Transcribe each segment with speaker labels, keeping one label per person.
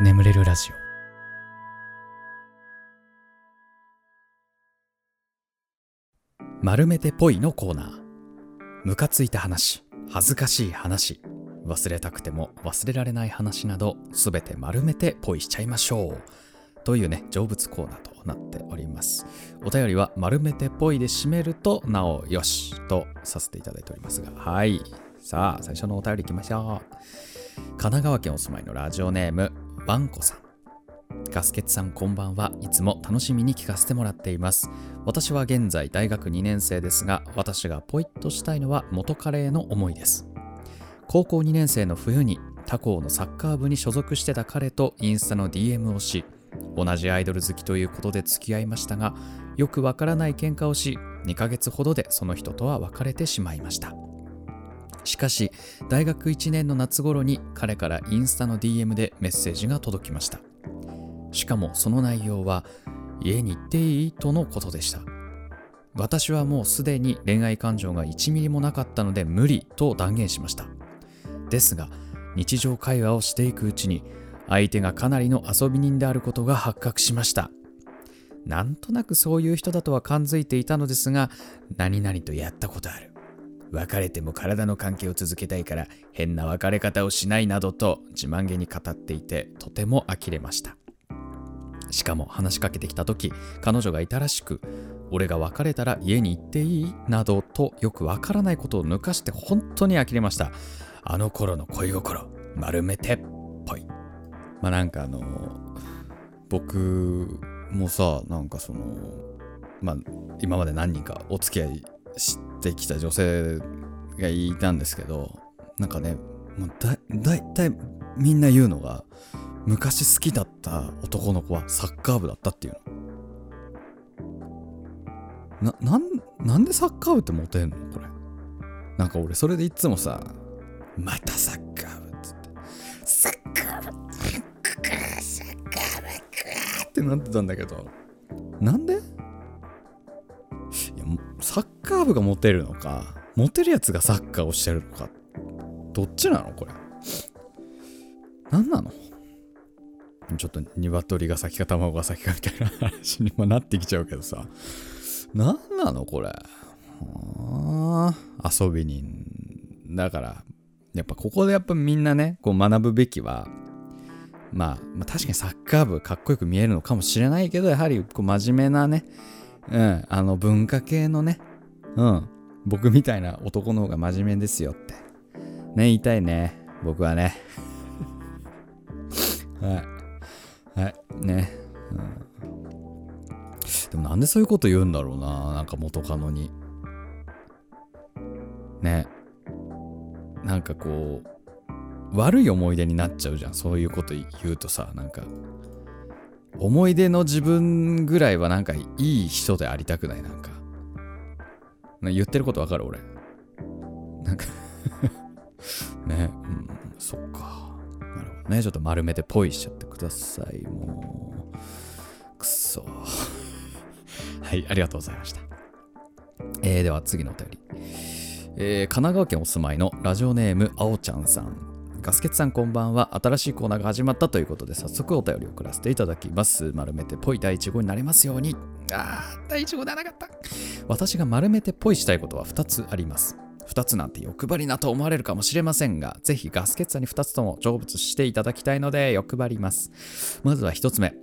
Speaker 1: 眠れるラジオ。丸めてぽいのコーナー。ムカついた話恥ずかしい話忘れたくても忘れられない話などすべて丸めてぽいしちゃいましょう。というね成仏コーナーとなっております。お便りは丸めてぽいで締めるとなおよしとさせていただいておりますが。はい。さあ最初のお便りいきましょう。神奈川県お住まいのラジオネームワンコさん。ガスケツさんこんばんは。いつも楽しみに聞かせてもらっています。私は現在大学2年生ですが私がポイッとしたいのは元カレへの思いです。高校2年生の冬に他校のサッカー部に所属してた彼とインスタの DM をし同じアイドル好きということで付き合いましたがよくわからない喧嘩をし2ヶ月ほどでその人とは別れてしまいました。しかし大学1年の夏頃に彼からインスタの DM でメッセージが届きました。しかもその内容は家に行っていいとのことでした。私はもうすでに恋愛感情が1ミリもなかったので無理と断言しました。ですが日常会話をしていくうちに相手がかなりの遊び人であることが発覚しました。なんとなくそういう人だとは感づいていたのですが何々とやったことある。別れても体の関係を続けたいから変な別れ方をしないなどと自慢げに語っていてとても呆れました。しかも話しかけてきた時彼女がいたらしく俺が別れたら家に行っていいなどとよくわからないことを抜かして本当に呆れました。あの頃の恋心丸めてっぽい。まあなんかあの僕もさなんかそのまあ今まで何人かお付き合いしてきた女性がいたんですけどなんかねもうだだいたいみんな言うのが昔好きだった男の子はサッカー部だったっていうの。ななんなんでサッカー部ってモテんの？これ。なんか俺それでいつもさまたサッカー部っつって。サッカー部サッカー部ってなってたんだけど。なんで？サッカー部がモテるのかモテるやつがサッカーをしてるのかどっちなのこれ？何なの？ちょっと鶏が先か卵が先かみたいな話にもなってきちゃうけどさ。何なのこれ？遊び人だから。やっぱここでやっぱみんなねこう学ぶべきはまあ、まあ、確かにサッカー部かっこよく見えるのかもしれないけどやはりこう真面目なねうん。あの文化系のね。うん。僕みたいな男の方が真面目ですよって。ね言いたいね。僕はね。はい。はい。ね、うん、でもなんでそういうこと言うんだろうな。なんか元カノに。ね。なんかこう悪い思い出になっちゃうじゃん。そういうこと言うとさなんか。思い出の自分ぐらいはなんかいい人でありたくないなんか。言ってることわかる俺。なんか。ね。うんそっか。なるほどね。ちょっと丸めてポイしちゃってください。もう。くそ。はいありがとうございました。えー、では次のお便り。えー、神奈川県お住まいのラジオネームあおちゃんさん。ガスケツさんこんばんは。新しいコーナーが始まったということで早速お便りを送らせていただきます。丸めてぽい第1号になりますように。あー第1号ではなかった。私が丸めてぽいしたいことは2つあります。2つなんて欲張りなと思われるかもしれませんがぜひガスケツさんに2つとも成仏していただきたいので欲張ります。まずは1つ目。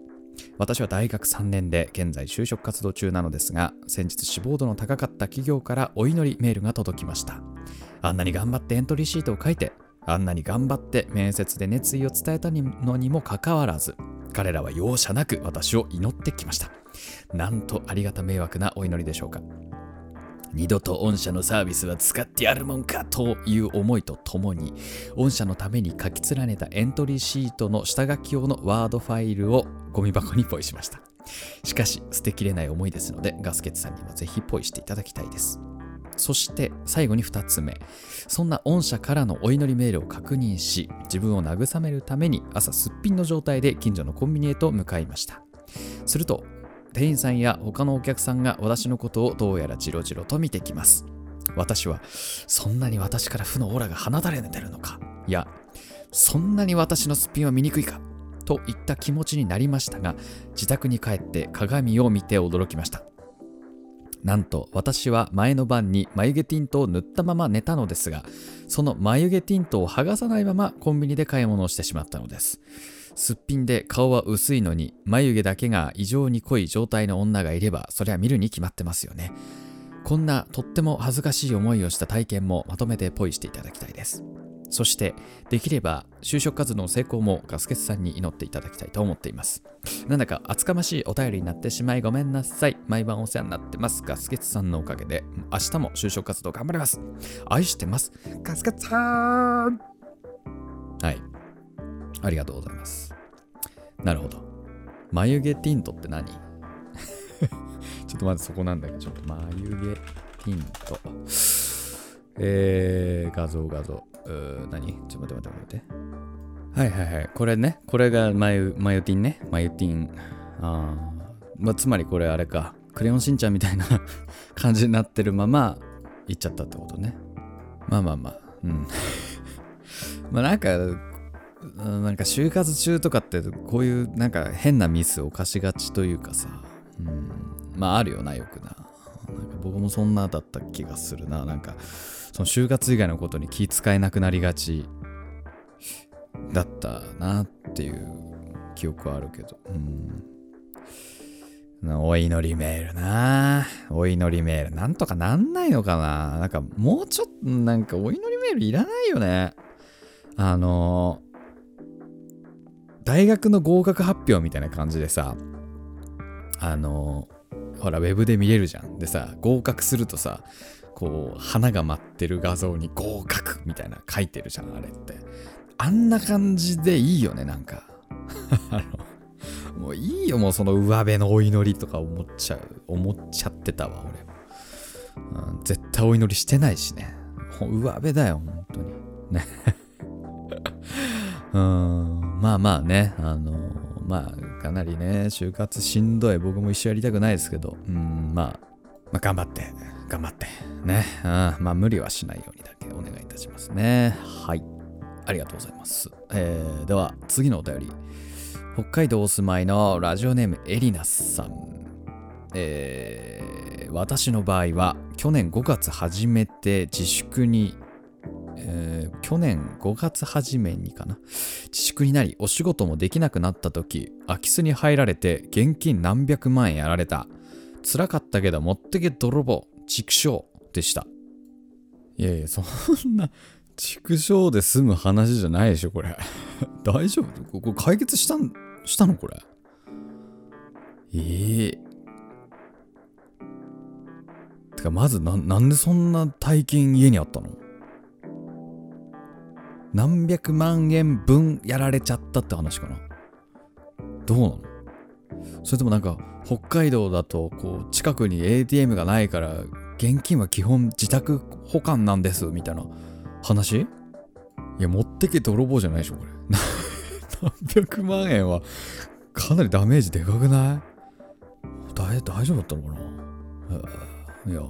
Speaker 1: 私は大学3年で現在就職活動中なのですが先日志望度の高かった企業からお祈りメールが届きました。あんなに頑張ってエントリーシートを書いてあんなに頑張って面接で熱意を伝えたのにもかかわらず彼らは容赦なく私を祈ってきました。なんとありがた迷惑なお祈りでしょうか。二度と御社のサービスは使ってやるもんかという思いとともに御社のために書き連ねたエントリーシートの下書き用のワードファイルをゴミ箱にポイしました。しかし捨てきれない思いですのでガスケツさんにもぜひポイしていただきたいです。そして最後に2つ目。そんな御社からのお祈りメールを確認し自分を慰めるために朝すっぴんの状態で近所のコンビニへと向かいました。すると店員さんや他のお客さんが私のことをどうやらじろじろと見てきます。私はそんなに私から負のオーラが放たれてるのかいやそんなに私のすっぴんは見にくいかといった気持ちになりましたが自宅に帰って鏡を見て驚きました。なんと私は前の晩に眉毛ティントを塗ったまま寝たのですがその眉毛ティントを剥がさないままコンビニで買い物をしてしまったのです。すっぴんで顔は薄いのに眉毛だけが異常に濃い状態の女がいればそりゃ見るに決まってますよね。こんなとっても恥ずかしい思いをした体験もまとめてポイしていただきたいです。そしてできれば就職活動の成功もガスケツさんに祈っていただきたいと思っています。なんだか厚かましいお便りになってしまいごめんなさい。毎晩お世話になってます。ガスケツさんのおかげで明日も就職活動頑張ります。愛してます。ガスケツさん。はい。ありがとうございます。なるほど。眉毛ティントって何？ちょっとまずそこなんだけどちょっと眉毛ティント。えー、画像画像。う何？ちょっと待って待って待って。はいはいはい。これね。これがマユ、マユティンね。マユティン。あまあ、つまりこれあれか。クレヨンしんちゃんみたいな 感じになってるまま行っちゃったってことね。まあまあまあ。うん。まあなんか、なんか就活中とかってこういうなんか変なミスを犯しがちというかさ。うん。まああるよな、よくな。なんか僕もそんなだった気がするな。なんか、その就活以外のことに気使えなくなりがちだったなっていう記憶はあるけど。うん。お祈りメールなお祈りメール。なんとかなんないのかななんかもうちょっと、なんかお祈りメールいらないよね。あの大学の合格発表みたいな感じでさ、あのほら、ウェブで見れるじゃん。でさ、合格するとさ、こう、花が舞ってる画像に合格みたいな書いてるじゃん、あれって。あんな感じでいいよね、なんか。あの、もういいよ、もうその上辺のお祈りとか思っちゃう、思っちゃってたわ、俺。うん、絶対お祈りしてないしね。上辺だよ、本当に。ね。うん、まあまあね、あの、まあ、かなりね、就活しんどい。僕も一緒やりたくないですけど、うん、まあ、まあ、頑張って、頑張って、ね。うん、まあ、無理はしないようにだけお願いいたしますね。はい。ありがとうございます。えー、では、次のお便り。北海道お住まいのラジオネームエリナスさん。えー、私の場合は、去年5月初めて自粛にえー、去年5月初めにかな。自粛になりお仕事もできなくなった時空き巣に入られて現金何百万円やられた。辛かったけど持ってけ泥棒畜生でした。いやいやそんな畜生で済む話じゃないでしょこれ。大丈夫？ここ解決したんしたのこれ？ええー、てかまずななんでそんな大金家にあったの？何百万円分やられちゃったって話かな。どうなの？それともなんか北海道だとこう近くに ATM がないから現金は基本自宅保管なんですみたいな話？いや持ってけ泥棒じゃないでしょこれ。何百万円はかなりダメージでかくない？大丈夫だったのかな？いや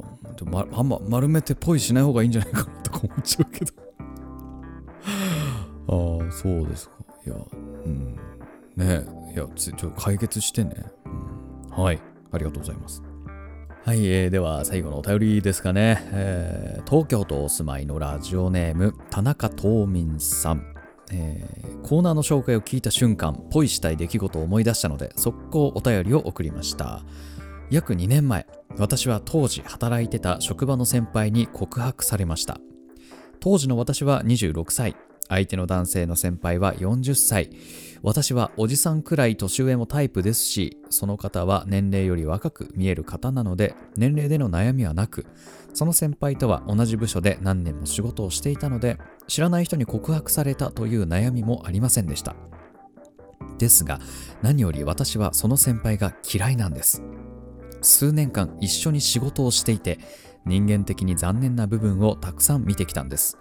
Speaker 1: まあんま丸めてポイしない方がいいんじゃないかなとか思っちゃうけど。ああ、そうですか。いや、うん。ねいや、ちょっと解決してね、うん。はい。ありがとうございます。はい、えー、では最後のお便りですかね、えー、東京都お住まいのラジオネーム、田中東民さん。えー、コーナーの紹介を聞いた瞬間、ポイしたい出来事を思い出したので、速攻お便りを送りました。約2年前、私は当時働いてた職場の先輩に告白されました。当時の私は26歳、相手の男性の先輩は40歳。私はおじさんくらい年上もタイプですし、その方は年齢より若く見える方なので、年齢での悩みはなく、その先輩とは同じ部署で何年も仕事をしていたので、知らない人に告白されたという悩みもありませんでした。ですが、何より私はその先輩が嫌いなんです。数年間一緒に仕事をしていて、人間的に残念な部分をたくさん見てきたんです。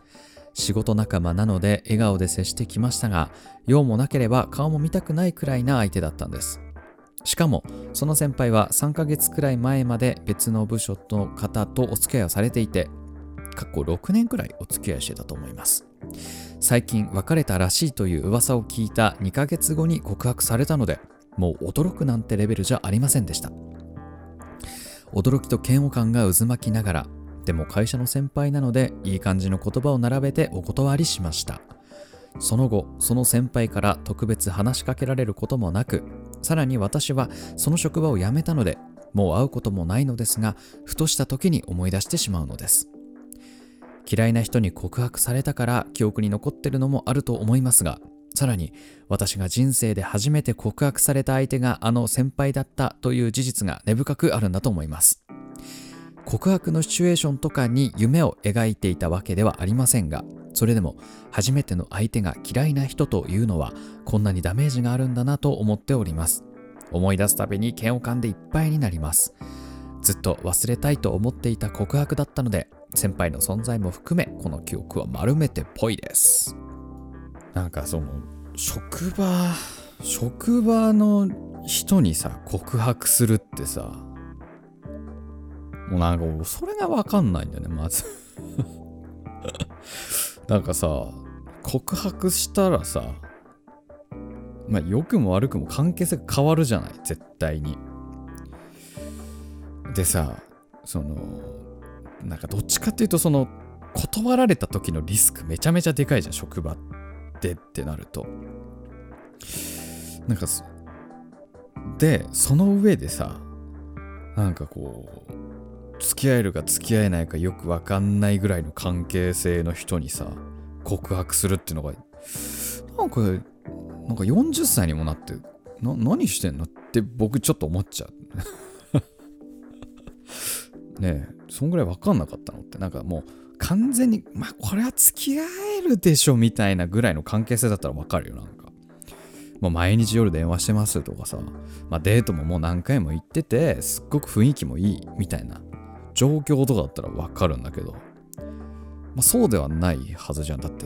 Speaker 1: 仕事仲間なので笑顔で接してきましたが、用もなければ顔も見たくないくらいな相手だったんです。しかも、その先輩は3ヶ月くらい前まで別の部署の方とお付き合いをされていて、過去6年くらいお付き合いしてたと思います最近別れたらしいという噂を聞いた2ヶ月後に告白されたのでもう驚くなんてレベルじゃありませんでした驚きと嫌悪感が渦巻きながらでも会社の先輩なのでいい感じの言葉を並べてお断りしました。その後その先輩から特別話しかけられることもなくさらに私はその職場を辞めたのでもう会うこともないのですがふとした時に思い出してしまうのです。嫌いな人に告白されたから記憶に残ってるのもあると思いますがさらに私が人生で初めて告白された相手があの先輩だったという事実が根深くあるんだと思います。告白のシチュエーションとかに夢を描いていたわけではありませんがそれでも初めての相手が嫌いな人というのはこんなにダメージがあるんだなと思っております。思い出すたびに嫌悪感でいっぱいになります。ずっと忘れたいと思っていた告白だったので先輩の存在も含めこの記憶は丸めてぽいです。なんかその職場職場の人にさ告白するってさもうなんかそれがわかんないんだよねまず。なんかさ告白したらさまあ良くも悪くも関係性が変わるじゃない絶対に。でさそのなんかどっちかっていうとその断られた時のリスクめちゃめちゃでかいじゃん職場ってってなると。なんかでその上でさなんかこう付き合えるか付き合えないかよくわかんないぐらいの関係性の人にさ告白するっていうのがなんかなんか40歳にもなってな何してんのって僕ちょっと思っちゃう。ねえそんぐらい分かんなかったのって。なんかもう完全にまあこれは付き合えるでしょみたいなぐらいの関係性だったら分かるよなんか。もう毎日夜電話してますとかさ、まあ、デートももう何回も行っててすっごく雰囲気もいいみたいな。状況とかだったら分かるんだけど、まあ、そうではないはずじゃん。だって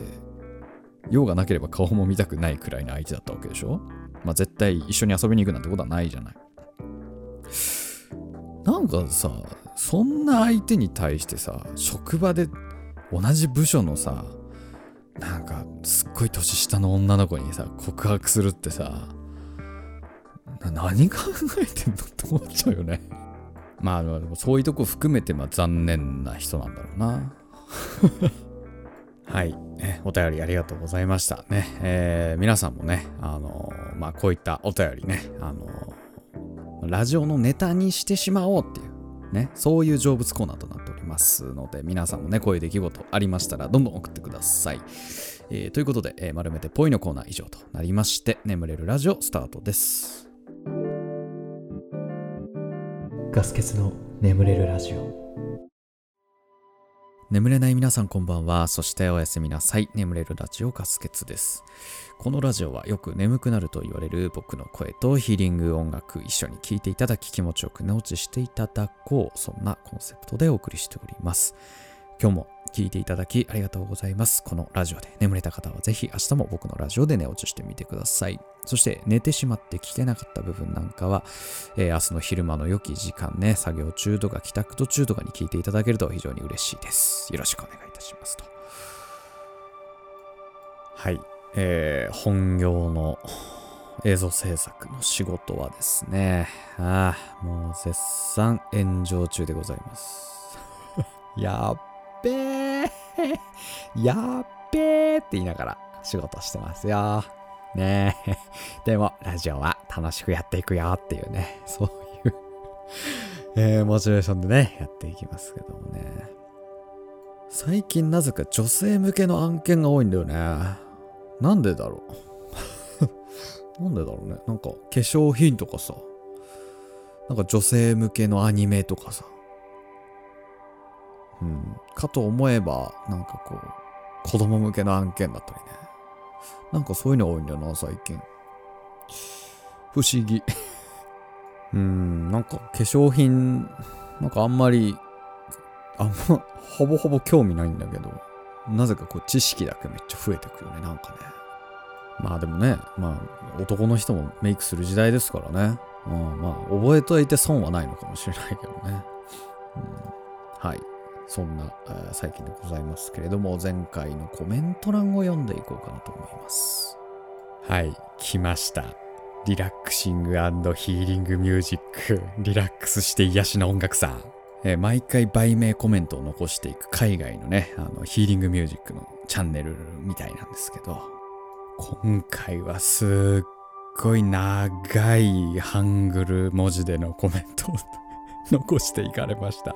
Speaker 1: 用がなければ顔も見たくないくらいの相手だったわけでしょ？まあ絶対一緒に遊びに行くなんてことはないじゃない。なんかさそんな相手に対してさ職場で同じ部署のさなんかすっごい年下の女の子にさ告白するってさ何考えてんのって思っちゃうよね。まあそういうとこ含めてまあ残念な人なんだろうな はい、えお便りありがとうございましたね、えー、皆さんもねあのー、まあこういったお便りねあのー、ラジオのネタにしてしまおうっていうね、そういう成仏コーナーとなっておりますので、皆さんもね、こういう出来事ありましたら、どんどん送ってください。えー、ということで、えー、丸めてぽいのコーナー以上となりまして、眠れるラジオスタートです。ガス欠の眠れるラジオ。眠れない皆さんこんばんは。そしておやすみなさい。眠れるラジオガス欠です。このラジオはよく眠くなると言われる僕の声とヒーリング音楽一緒に聴いていただき気持ちよく寝落ちしていただこう。そんなコンセプトでお送りしております。今日も聞いていただきありがとうございます。このラジオで眠れた方はぜひ明日も僕のラジオで寝落ちしてみてください。そして寝てしまって聞けなかった部分なんかは、えー、明日の昼間の良き時間ね、作業中とか帰宅途中とかに聞いていただけると非常に嬉しいです。よろしくお願いいたしますと。はい。えー、本業の映像制作の仕事はですね、ああ、もう絶賛炎上中でございます。やっべー やっべーって言いながら仕事してますよ。ねえ。でも、ラジオは楽しくやっていくよっていうね、そういう えー、モチベーションでね、やっていきますけどもね。最近なぜか女性向けの案件が多いんだよね。なんでだろうなんでだろうね。なんか化粧品とかさ、なんか女性向けのアニメとかさ、うん、かと思えば、なんかこう、子供向けの案件だったりね。なんかそういうの多いんだよな、最近。不思議。うん、なんか化粧品、なんかあんまり、あんま、ほぼほぼ興味ないんだけど、なぜかこう知識だけめっちゃ増えてくよね、なんかね。まあでもね、まあ男の人もメイクする時代ですからね。うん、まあ覚えといて損はないのかもしれないけどね。うん、はい。そんな最近でございますけれども、前回のコメント欄を読んでいこうかなと思います。はい、来ました。リラックシングヒーリングミュージック。リラックスして癒しの音楽さ。えー、毎回売名コメントを残していく海外のね、あのヒーリングミュージックのチャンネルみたいなんですけど、今回はすっごい長いハングル文字でのコメントを残していかれました。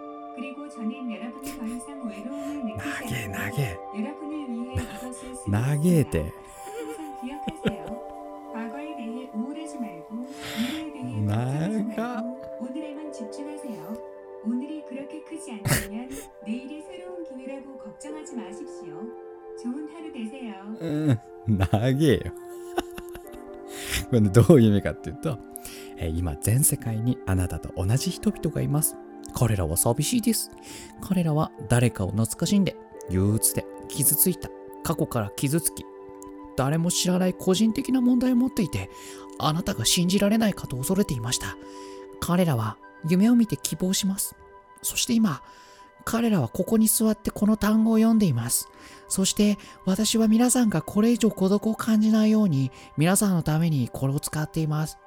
Speaker 1: 그리고 저는 여러분이 더 이상 외로움을 느끼지 않고 여러분을 위해 이것을 쓰고 있습니다. 항상 기억하세요. 長えよこれ、ね、どういう意味かっていうと、えー、今全世界にあなたと同じ人々がいます。 彼らは寂しいです。彼らは誰かを懐かしんで、憂鬱で傷ついた、過去から傷つき、誰も知らない個人的な問題を持っていて、あなたが信じられないかと恐れていました。彼らは夢を見て希望します。そして今、彼らはここに座ってこの単語を読んでいます。そして私は皆さんがこれ以上孤独を感じないように皆さんのためにこれを使っています。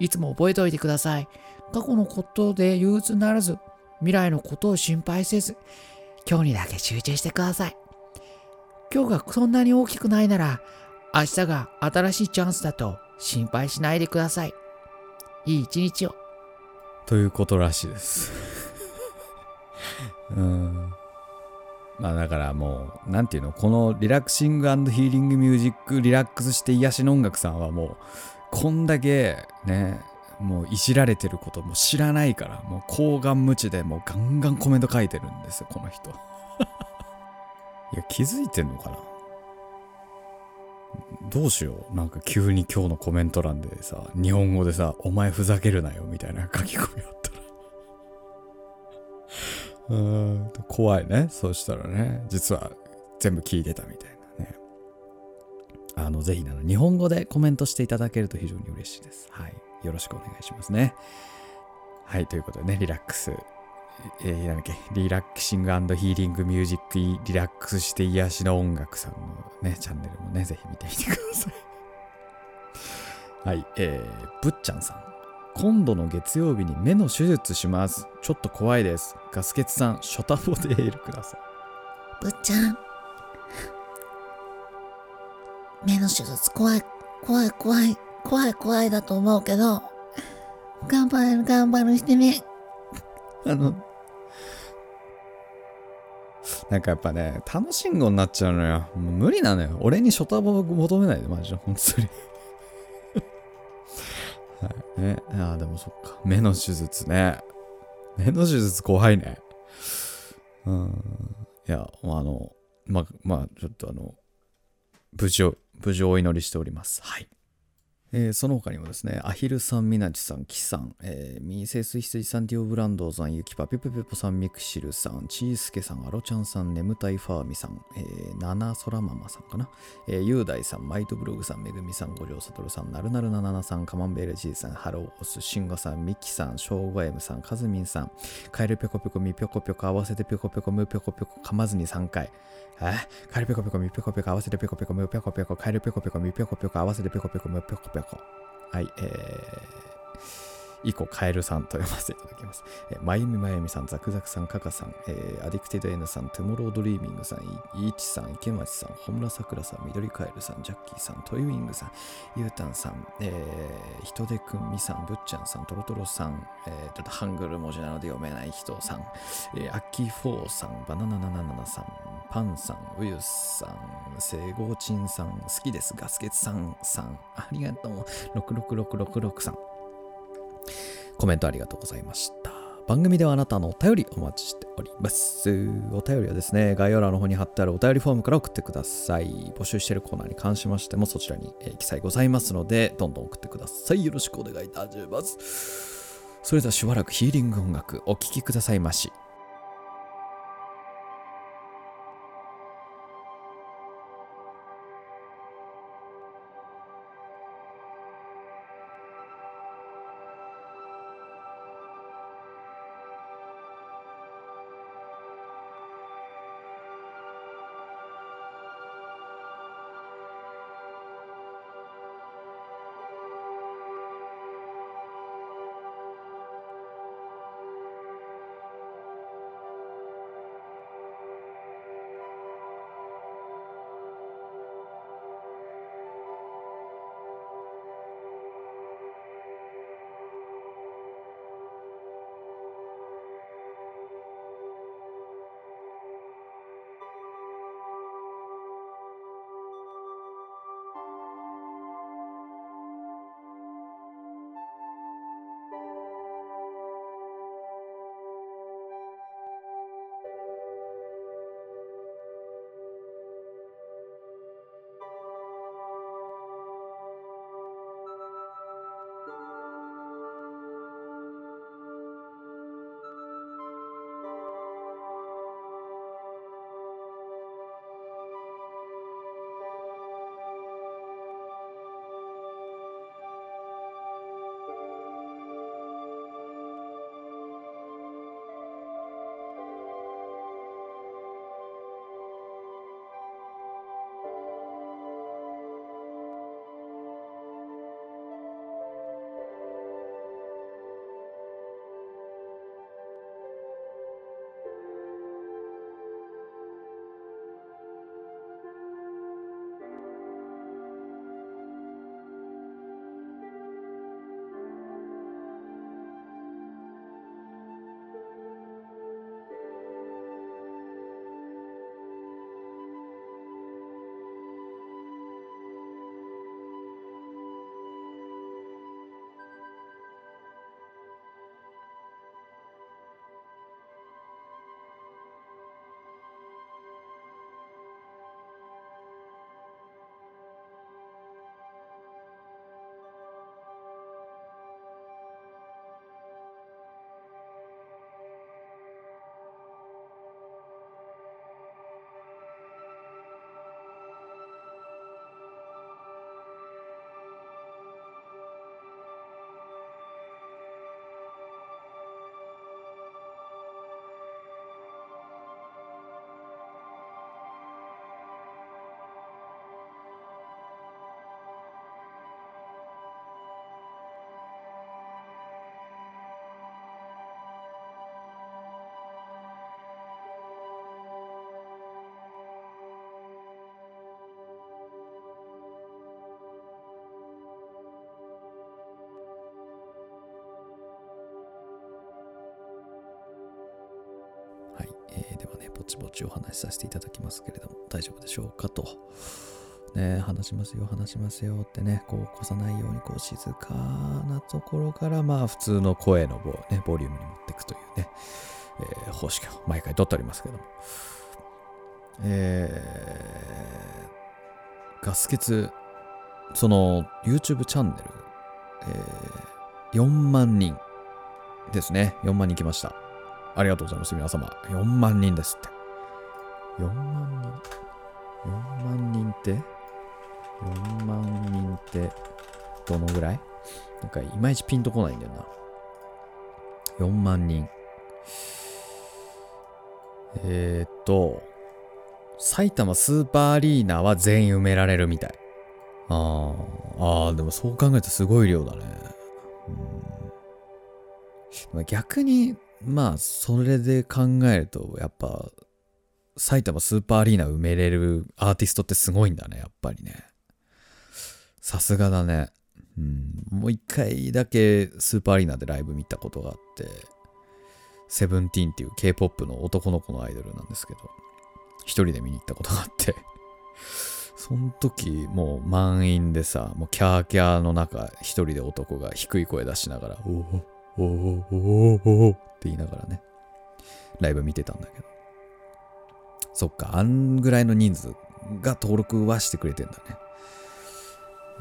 Speaker 1: いつも覚えておいてください。過去のことで憂鬱にならず、未来のことを心配せず、今日にだけ集中してください。今日がそんなに大きくないなら、明日が新しいチャンスだと心配しないでください。いい一日を。ということらしいです。うん。まあだからもう、なんていうの、このリラクシングヒーリングミュージック、リラックスして癒しの音楽さんはもう、こんだけね、もういじられてることも知らないから、もう高顔無知でもうガンガンコメント書いてるんですよ、この人。いや、気づいてんのかな？どうしよう。なんか急に今日のコメント欄でさ、日本語でさ、お前ふざけるなよみたいな書き込みあったら うん怖いね。そうしたらね、実は全部聞いてたみたいなね。あの、ぜひなの、日本語でコメントしていただけると非常に嬉しいです。はい。よろしくお願いしますね。はい、ということでね、リラックス。えー、なんだっけ、リラックシングヒーリングミュージックリラックスして癒しの音楽さんのね、チャンネルもね、ぜひ見てみてください。はい、えー、ぶっちゃんさん。今度の月曜日に目の手術します。ちょっと怖いです。ガスケツさん、ショタボでエールください。
Speaker 2: ぶっちゃん。目の手術怖い、怖い、怖い、怖い、怖いだと思うけど、頑張る、頑張るしてみ。
Speaker 1: あの、なんかやっぱね、楽しんごになっちゃうのよ。もう無理なのよ。俺にショタボ求めないで、マジで、本当に。はい。ね。ああ、でもそっか。目の手術ね。目の手術怖いね。うん。いや、あの、ま、まあ、ちょっとあの、無事を、無事をお祈りしております。はい。えー、その他にもですね、アヒルさん、ミナチさん、キさん、えー、ミーセスヒスイさん、ディオブランドさん、ユキパピプペポさん、ミクシルさん、チースケさん、アロちゃんさん、ネムタイファーミさん、えー、ナナソラママさんかな、えー、ユーダイさん、マイトブログさん、めぐみさん、五条悟さん、ナルナルナナナさん、カマンベールジーさん、ハローオス、シンガさん、ミキさん、ショーゴエムさん、カズミンさん、カエルぴょこぴょこ、ミぴょこぴょこ、合わせてぴょこぴょこ、ムぴょこぴょこ、噛まずに3回、あカエルぴょこぴょこ、ミぴょこぴょこ、合わせてぴょこぴょこ、ムぴょこぴょこ、カエルぴょこぴょこ、ミぴょこぴょこ、合わせてぴょこぴょこ、ムぴょこぴょこ。はい、えー、イコカエルさんと読ませていただきます。えー、まゆみまゆみさん、ザクザクさん、カカさん、えー、アディクティド N さん、トゥモロードリーミングさん、イーチさん、池町さん、ホムラサクラさん、緑カエルさん、ジャッキーさん、トイウィングさん、ユータンさん、え、ヒトデくんみさん、ブッチャンさん、トロトロさん、えー、ちょっとハングル文字なので読めない人さん、えー、アッキーフォーさん、バナナナナナナさん、パンさん、ウユスさん、セゴーチンさん、好きです、ガスケツさんさん、ありがとう、66666さん。コメントありがとうございました。番組ではあなたのお便りお待ちしております。お便りはですね、概要欄の方に貼ってあるお便りフォームから送ってください。募集しているコーナーに関しましてもそちらに、え記載ございますので、どんどん送ってください。よろしくお願いいたします。それではしばらくヒーリング音楽お聴きくださいまし。はい、えーではね、ぼちぼちお話しさせていただきますけれども、大丈夫でしょうかと。ね、話しますよ、話しますよってね、こう起こさないように、こう静かなところから、まあ普通の声のボ,、ね、ボリュームに持っていくというね、えー方式を毎回取っておりますけども。えー、ガス欠、その YouTube チャンネル、えー4万人ですね。4万人来ました。ありがとうございます、皆様。4万人ですって。4万人 ?4 万人って ?4 万人って？どのぐらい？なんかいまいちピンとこないんだよな。4万人。えー、っと、埼玉スーパーアリーナは全員埋められるみたい。あーあ、でもそう考えるとすごい量だね。うん逆に、まあ、それで考えると、やっぱ、埼玉スーパーアリーナ埋めれるアーティストってすごいんだね、やっぱりね。さすがだね。うん、もう一回だけスーパーアリーナでライブ見たことがあって、セブンティーンっていう K-POP の男の子のアイドルなんですけど、一人で見に行ったことがあって、その時もう満員でさ、もうキャーキャーの中、一人で男が低い声出しながら、おお、おーおーおーおーって言いながらね、ライブ見てたんだけど。そっか、あんぐらいの人数が登録はしてくれてんだね。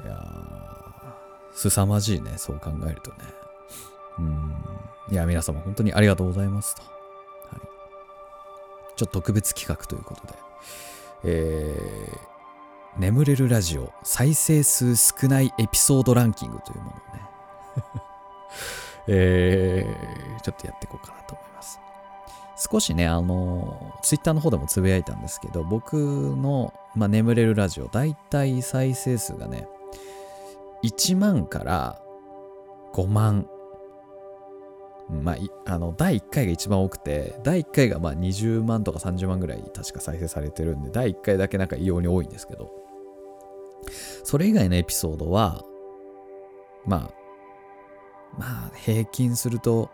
Speaker 1: いやー、凄まじいね、そう考えるとね。うん。いや、皆様本当にありがとうございますと。はい。ちょっと特別企画ということで。えー、眠れるラジオ再生数少ないエピソードランキングというものをね。えー、ちょっとやっていこうかなと思います。少しね、あの、ツイッターの方でもつぶやいたんですけど、僕の、まあ、眠れるラジオ、だいたい再生数がね、1万から5万。まあ、あの、第1回が一番多くて、第1回がまあ20万とか30万ぐらい確か再生されてるんで、第1回だけなんか異様に多いんですけど、それ以外のエピソードは、まあ、まあ、平均すると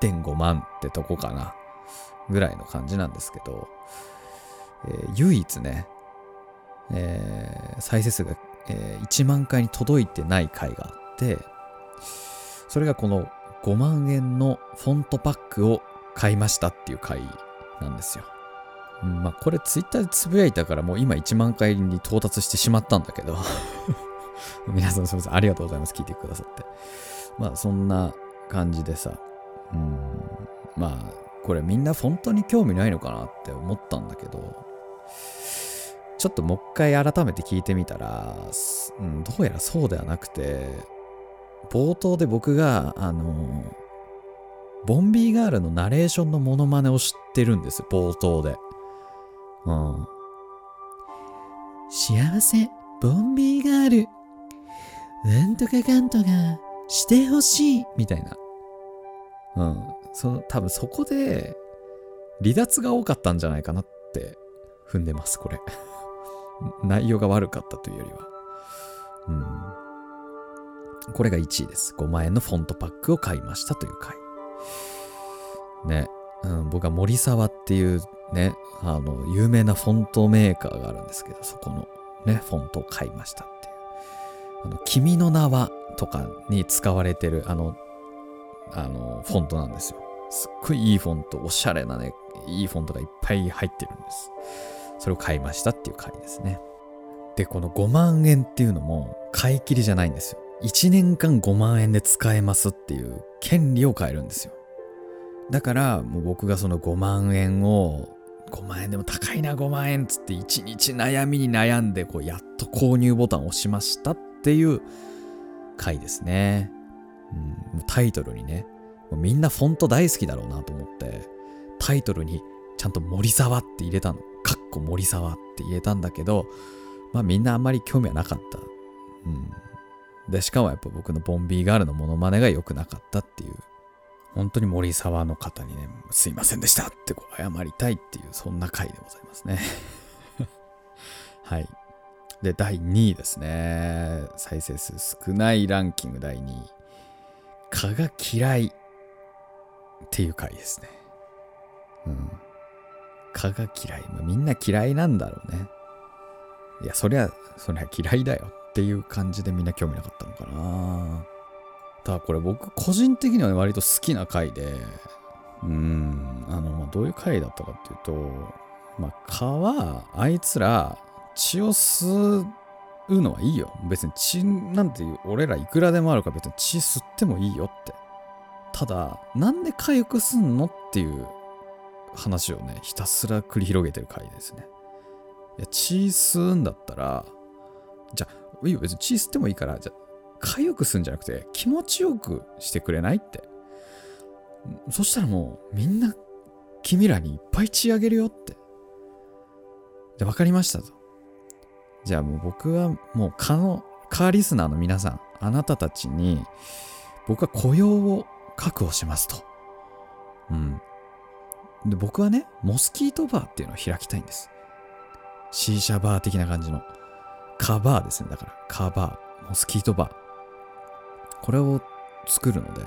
Speaker 1: 1.5万ってとこかな。ぐらいの感じなんですけど、えー唯一ね、えー再生数が、えー1万回に届いてない回があって、それがこの5万円のフォントパックを買いましたっていう回なんですよ。うんまあこれツイッターでつぶやいたからもう今1万回に到達してしまったんだけど 皆さんすみません。ありがとうございます。聞いてくださって。まあそんな感じでさ。うん。まあこれみんなフォントに興味ないのかなって思ったんだけど。ちょっともう一回改めて聞いてみたら、うん、どうやらそうではなくて冒頭で僕があのボンビーガールのナレーションのモノマネを知ってるんです。冒頭で。うん。幸せボンビーガール。なん。とかかん。とかしてほしいみたいなうん。その多分そこで離脱が多かったん。じゃないかなって踏ん。でますこれ内容が悪かったというよりはうん。これが1位です5万円のフォントパックを買いましたという回ね、うん、僕は森沢っていうねあの有名なフォントメーカーがあるん。ですけどそこのねフォントを買いましたってあの君の名はとかに使われてるあのあのフォントなんですよ。すっごいいいフォントおしゃれなねいいフォントがいっぱい入ってるんです。それを買いましたっていう回ですね。でこの5万円っていうのも買い切りじゃないんですよ。1年間5万円で使えますっていう権利を買えるんですよ。だからもう僕がその5万円を5万円でも高いな5万円っつって1日悩みに悩んでこうやっと購入ボタンを押しましたっていう回ですね、うん、タイトルにねもうみんなフォント大好きだろうなと思ってタイトルにちゃんと森沢って入れたの。かっこ森沢って入れたんだけどまあみんなあんまり興味はなかった。うん。でしかもやっぱ僕のボンビーガールのモノマネが良くなかったっていう。本当に森沢の方にね、すいませんでしたってこう謝りたいっていう、そんな回でございますね。はい。で、第2位ですね。再生数少ないランキング第2位。蚊が嫌いっていう回ですね。うん。蚊が嫌い。まあ、みんな嫌いなんだろうね。いや、そりゃ、そりゃ嫌いだよっていう感じでみんな興味なかったのかな。ただこれ僕個人的にはね割と好きな回で、うん、あの、まあ、どういう回だったかっていうと、まあ、蚊はあいつら血を吸うのはいいよ。別に血なんていう俺らいくらでもあるから別に血吸ってもいいよって。ただ、なんで回復すんのっていう話をね、ひたすら繰り広げてる回ですね。いや、血吸うんだったら、じゃあ、いいよ、別に血吸ってもいいから、じゃあ、痒くすんじゃなくて気持ちよくしてくれないって。そしたらもうみんな君らにいっぱい血あげるよって。で、わかりましたと。じゃあもう僕はもうカの、カーリスナーの皆さん、あなたたちに僕は雇用を確保しますと。うん。で、僕はね、モスキートバーっていうのを開きたいんです。シーシャバー的な感じの。カバーですね。だから、カバー、モスキートバー。これを作るので、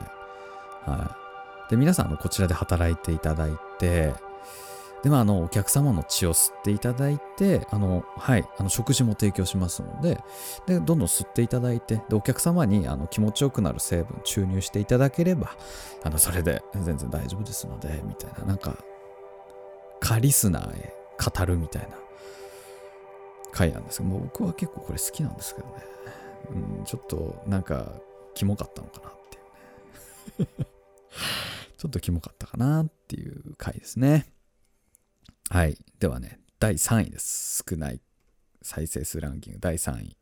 Speaker 1: はい。で、皆さん、あのこちらで働いていただいて、でまああのお客様の血を吸っていただいてあのはいあの食事も提供しますのででどんどん吸っていただいてでお客様にあの気持ちよくなる成分注入していただければあのそれで全然大丈夫ですのでみたいななんかカリスナーへ語るみたいな回なんですけどもう僕は結構これ好きなんですけどね、うん、ちょっとなんかキモかったのかなっていうね。ちょっとキモかったかなっていう回ですね。はいではね第3位です少ない再生数ランキング第3位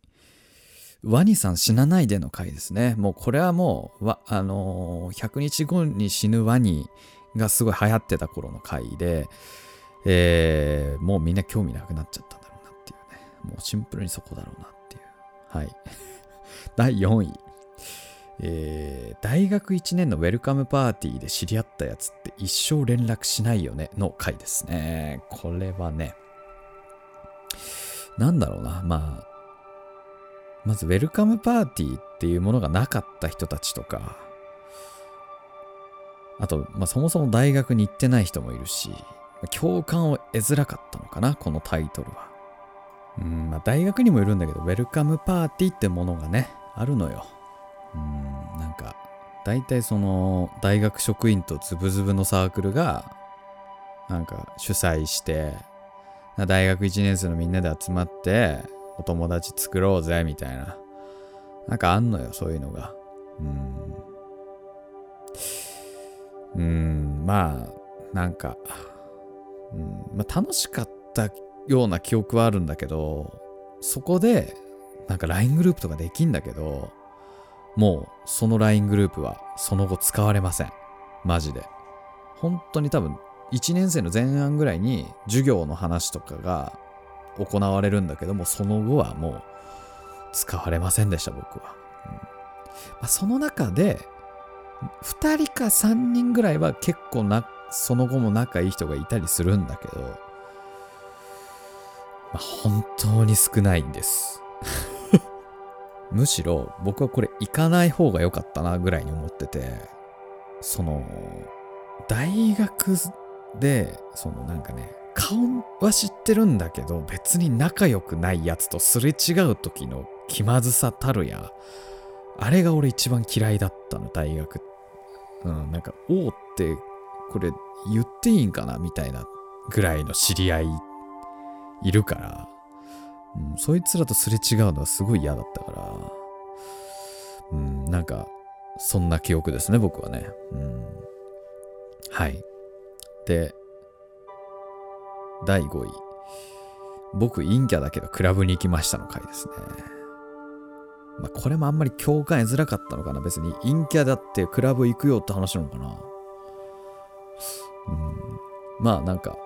Speaker 1: ワニさん死なないでの回ですね。もうこれはもう、わあのー100日後に死ぬワニがすごい流行ってた頃の回で、えーもうみんな興味なくなっちゃったんだろうなっていうね。もうシンプルにそこだろうなっていう。はい。第4位。えー大学1年のウェルカムパーティーで知り合ったやつって一生連絡しないよねの回ですね。これはね、なんだろうな。まあ、まずウェルカムパーティーっていうものがなかった人たちとか、あと、まあ、そもそも大学に行ってない人もいるし、共感を得づらかったのかな、このタイトルは。うん、まあ、大学にもいるんだけど、ウェルカムパーティーってものがね、あるのよ。うん、なんか、大体その、大学職員とズブズブのサークルが、なんか主催して、大学1年生のみんなで集まって、お友達作ろうぜ、みたいな。なんかあんのよ、そういうのが。うん。うん、まあ、なんか、うん、まあ楽しかったような記憶はあるんだけど、そこで、なんか LINE グループとかできんだけど、もうその LINE グループはその後使われません。マジで。本当に多分、1年生の前半ぐらいに授業の話とかが行われるんだけども、その後はもう使われませんでした、僕は。うんま、その中で、2人か3人ぐらいは結構な、その後も仲いい人がいたりするんだけど、ま、本当に少ないんです。むしろ僕はこれ行かない方が良かったなぐらいに思ってて、その、大学で、そのなんかね、顔は知ってるんだけど、別に仲良くないやつとすれ違う時の気まずさたるや、あれが俺一番嫌いだったの、大学。うん、なんか、おうって、これ言っていいんかなみたいなぐらいの知り合いいるから、うん、そいつらとすれ違うのはすごい嫌だったから、うん、なんか、そんな記憶ですね、僕はね。うん、はい。で、第5位。僕、陰キャだけどクラブに行きましたの回ですね。まあ、これもあんまり共感得づらかったのかな。別に陰キャだってクラブ行くよって話なのかな。うん。まあ、なんか、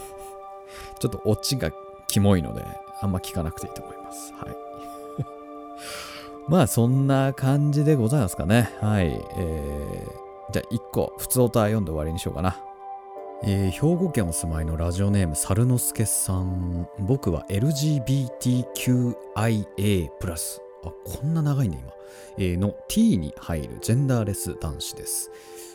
Speaker 1: ちょっとオチがキモいので、あんま聞かなくていいと思います。はい。まあ、そんな感じでございますかね。はい。えー、じゃあ、1個、普通歌読んで終わりにしようかな。えー兵庫県お住まいのラジオネーム猿之助さん僕は LGBTQIA+, あこんな長いね今、えーの T に入るジェンダーレス男子です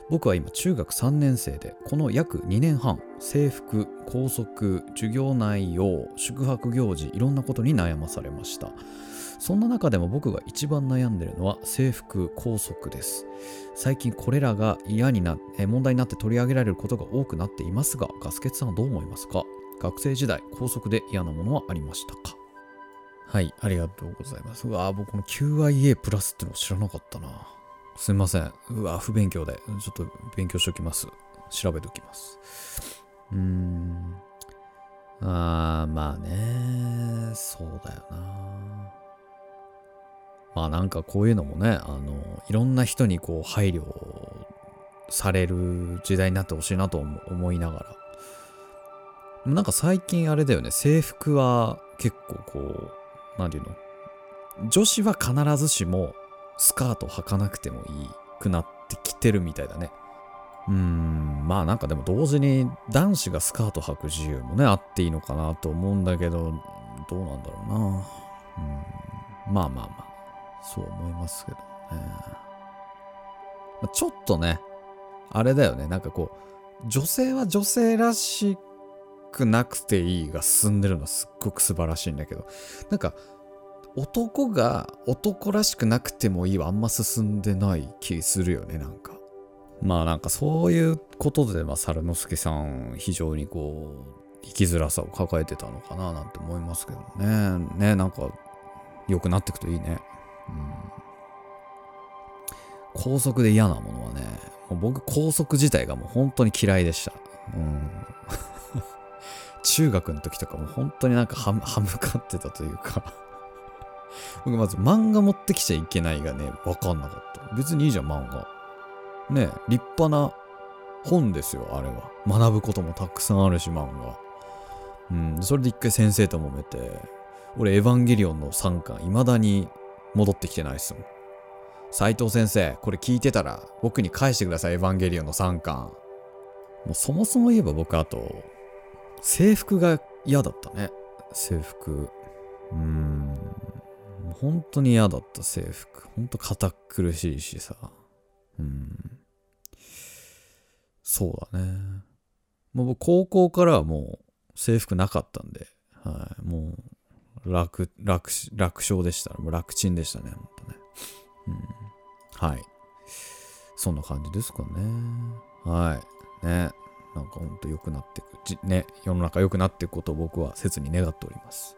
Speaker 1: 僕は今中学3年生でこの約2年半制服校則授業内容宿泊行事いろんなことに悩まされました。そんな中でも僕が一番悩んでるのは制服校則です。最近これらが嫌になえ問題になって取り上げられることが多くなっていますがガスケツさんはどう思いますか？学生時代校則で嫌なものはありましたか？はいありがとうございます。うわ僕この QIA プラスっての知らなかったな。すみません。うわ不勉強で。ちょっと勉強しておきます。調べておきます。うーん。あーまあね。そうだよな。まあなんかこういうのもね、あの、いろんな人にこう配慮される時代になってほしいなと思いながら。なんか最近あれだよね、制服は結構こう、なんていうの？女子は必ずしもスカート履かなくてもいいくなってきてるみたいだね。うーん、まあなんかでも同時に男子がスカート履く自由もね、あっていいのかなと思うんだけど、どうなんだろうな。うん、まあまあまあ。そう思いますけどね。まちょっとね、あれだよね、なんかこう、女性は女性らしくなくていいが進んでるのはすっごく素晴らしいんだけどなんか男が男らしくなくてもいいはあんま進んでない気するよねなんか。まあなんかそういうことで、まあ、猿之助さん非常にこう生きづらさを抱えてたのかななんて思いますけどね。ねなんか良くなっていくといいね。うん。高速で嫌なものはねもう僕高速自体がもう本当に嫌いでした。うん。中学の時とかも本当になんかは歯向かってたというか。僕まず漫画持ってきちゃいけないがね、わかんなかった。別にいいじゃん、漫画。ね立派な本ですよ、あれは。学ぶこともたくさんあるし、漫画。うん、それで一回先生と揉めて、俺、エヴァンゲリオンの3巻、未だに戻ってきてないっすもん。斉藤先生、これ聞いてたら、僕に返してください、エヴァンゲリオンの3巻。もうそもそも言えば僕、あと、制服が嫌だったね。制服。うーん。本当に嫌だった制服。本当堅苦しいしさ。うん。そうだね。もう僕高校からはもう制服なかったんで、はい。もう楽、楽、楽勝でした。もう楽ちんでしたね、本当ね。うん。はい。そんな感じですかね。はい。ね。なんかほんと良くなっていく。ね。世の中良くなっていくことを僕は切に願っております。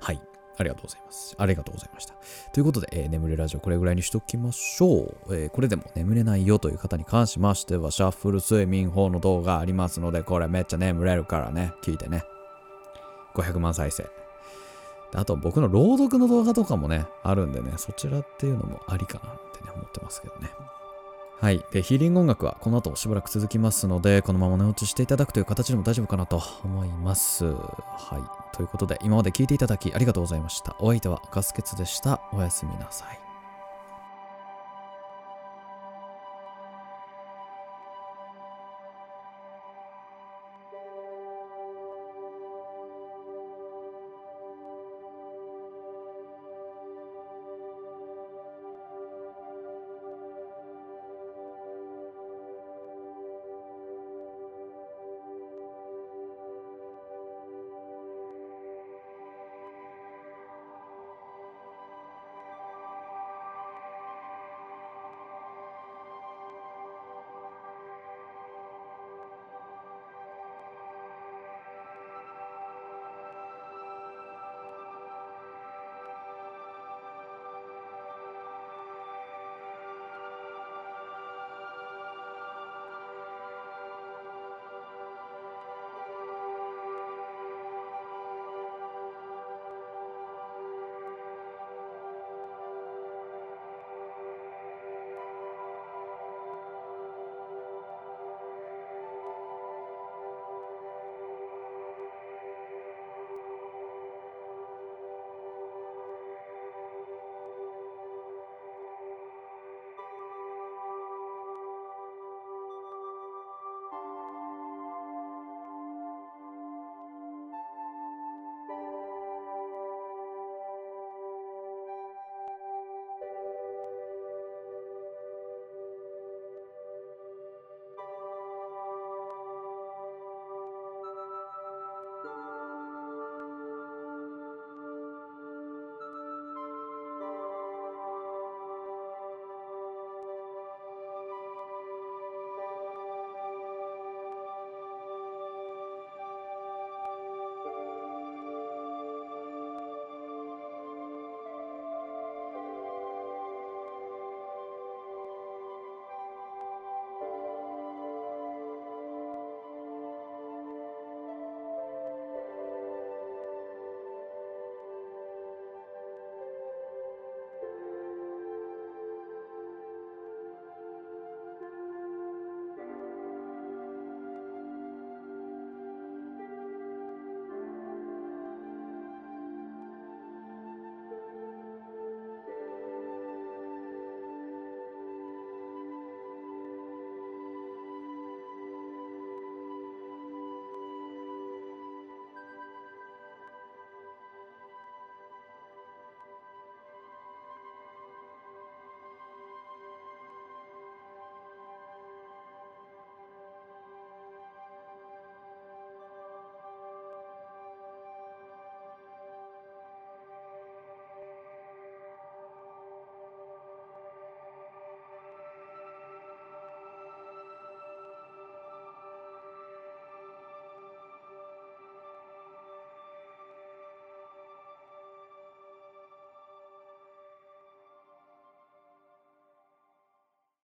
Speaker 1: はい。ありがとうございます。ありがとうございました。ということで、えー眠れラジオこれぐらいにしときましょう、えーこれでも眠れないよという方に関しましては、シャッフル睡眠法の動画ありますので、これめっちゃ眠れるからね、聞いてね。500万再生。あと僕の朗読の動画とかもね、あるんでね、そちらっていうのもありかなってね、思ってますけどね。はい。で、ヒーリング音楽はこの後しばらく続きますので、このまま寝落ちしていただくという形でも大丈夫かなと思います。はい。ということで、今まで聞いていただきありがとうございました。お相手はガスケツでした。おやすみなさい。